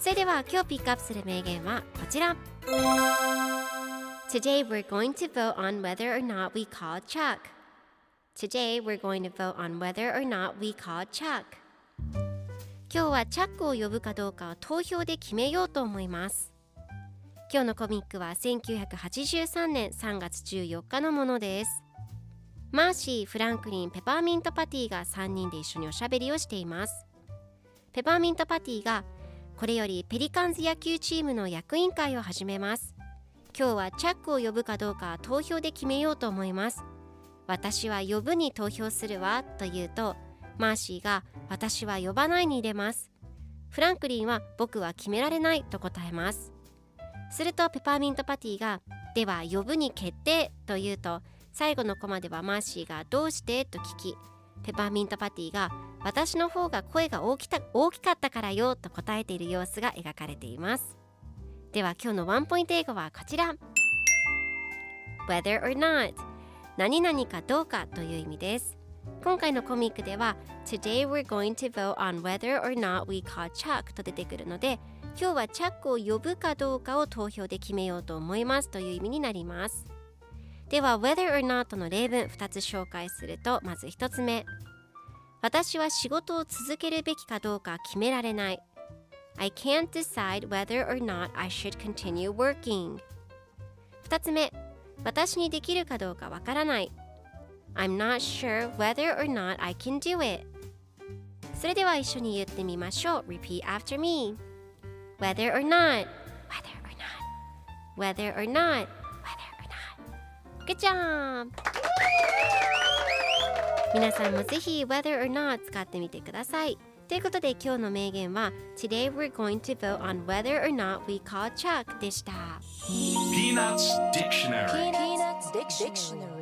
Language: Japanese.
それでは今日ピックアップする名言はこちら。Today we're going to vote on whether or not we call Chuck. Today we're going to vote on whether or not we call Chuck. 今日はチャックを呼ぶかどうかを投票で決めようと思います。今日のコミックは1983年3月14日のものです。マーシー、フランクリン、ペパーミントパティが3人で一緒におしゃべりをしています。ペパーミントパティがこれよりペリカンズ野球チームの役員会を始めます。今日はチャックを呼ぶかどうか投票で決めようと思います。私は呼ぶに投票するわと言うとマーシーが私は呼ばないに入れます。フランクリンは僕は決められないと答えます。するとペパーミントパティがでは呼ぶに決定と言うと最後のコマではマーシーがどうしてと聞きペパーミントパティが私の方が声が大きた大きかったからよと答えている様子が描かれています。では今日のワンポイント英語はこちら。Whether or not 何々かどうかという意味です。今回のコミックでは Today we're going to vote on whether or not we call Chuck と出てくるので今日はチャックを呼ぶかどうかを投票で決めようと思いますという意味になります。では whether or not の例文2つ紹介するとまず1つ目私は仕事を続けるべきかどうか決められない I can't decide whether or not I should continue working 2つ目私にできるかどうかわからない I'm not sure whether or not I can do it それでは一緒に言ってみましょう Repeat after me Whether or not Whether or not Whether or not Or not Good job! 皆さんもぜひ Whether or not 使ってみてくださいということで今日の名言は Today we're going to vote on whether or not we call Chuck でした Peanuts Dictionary Peanuts Dictionary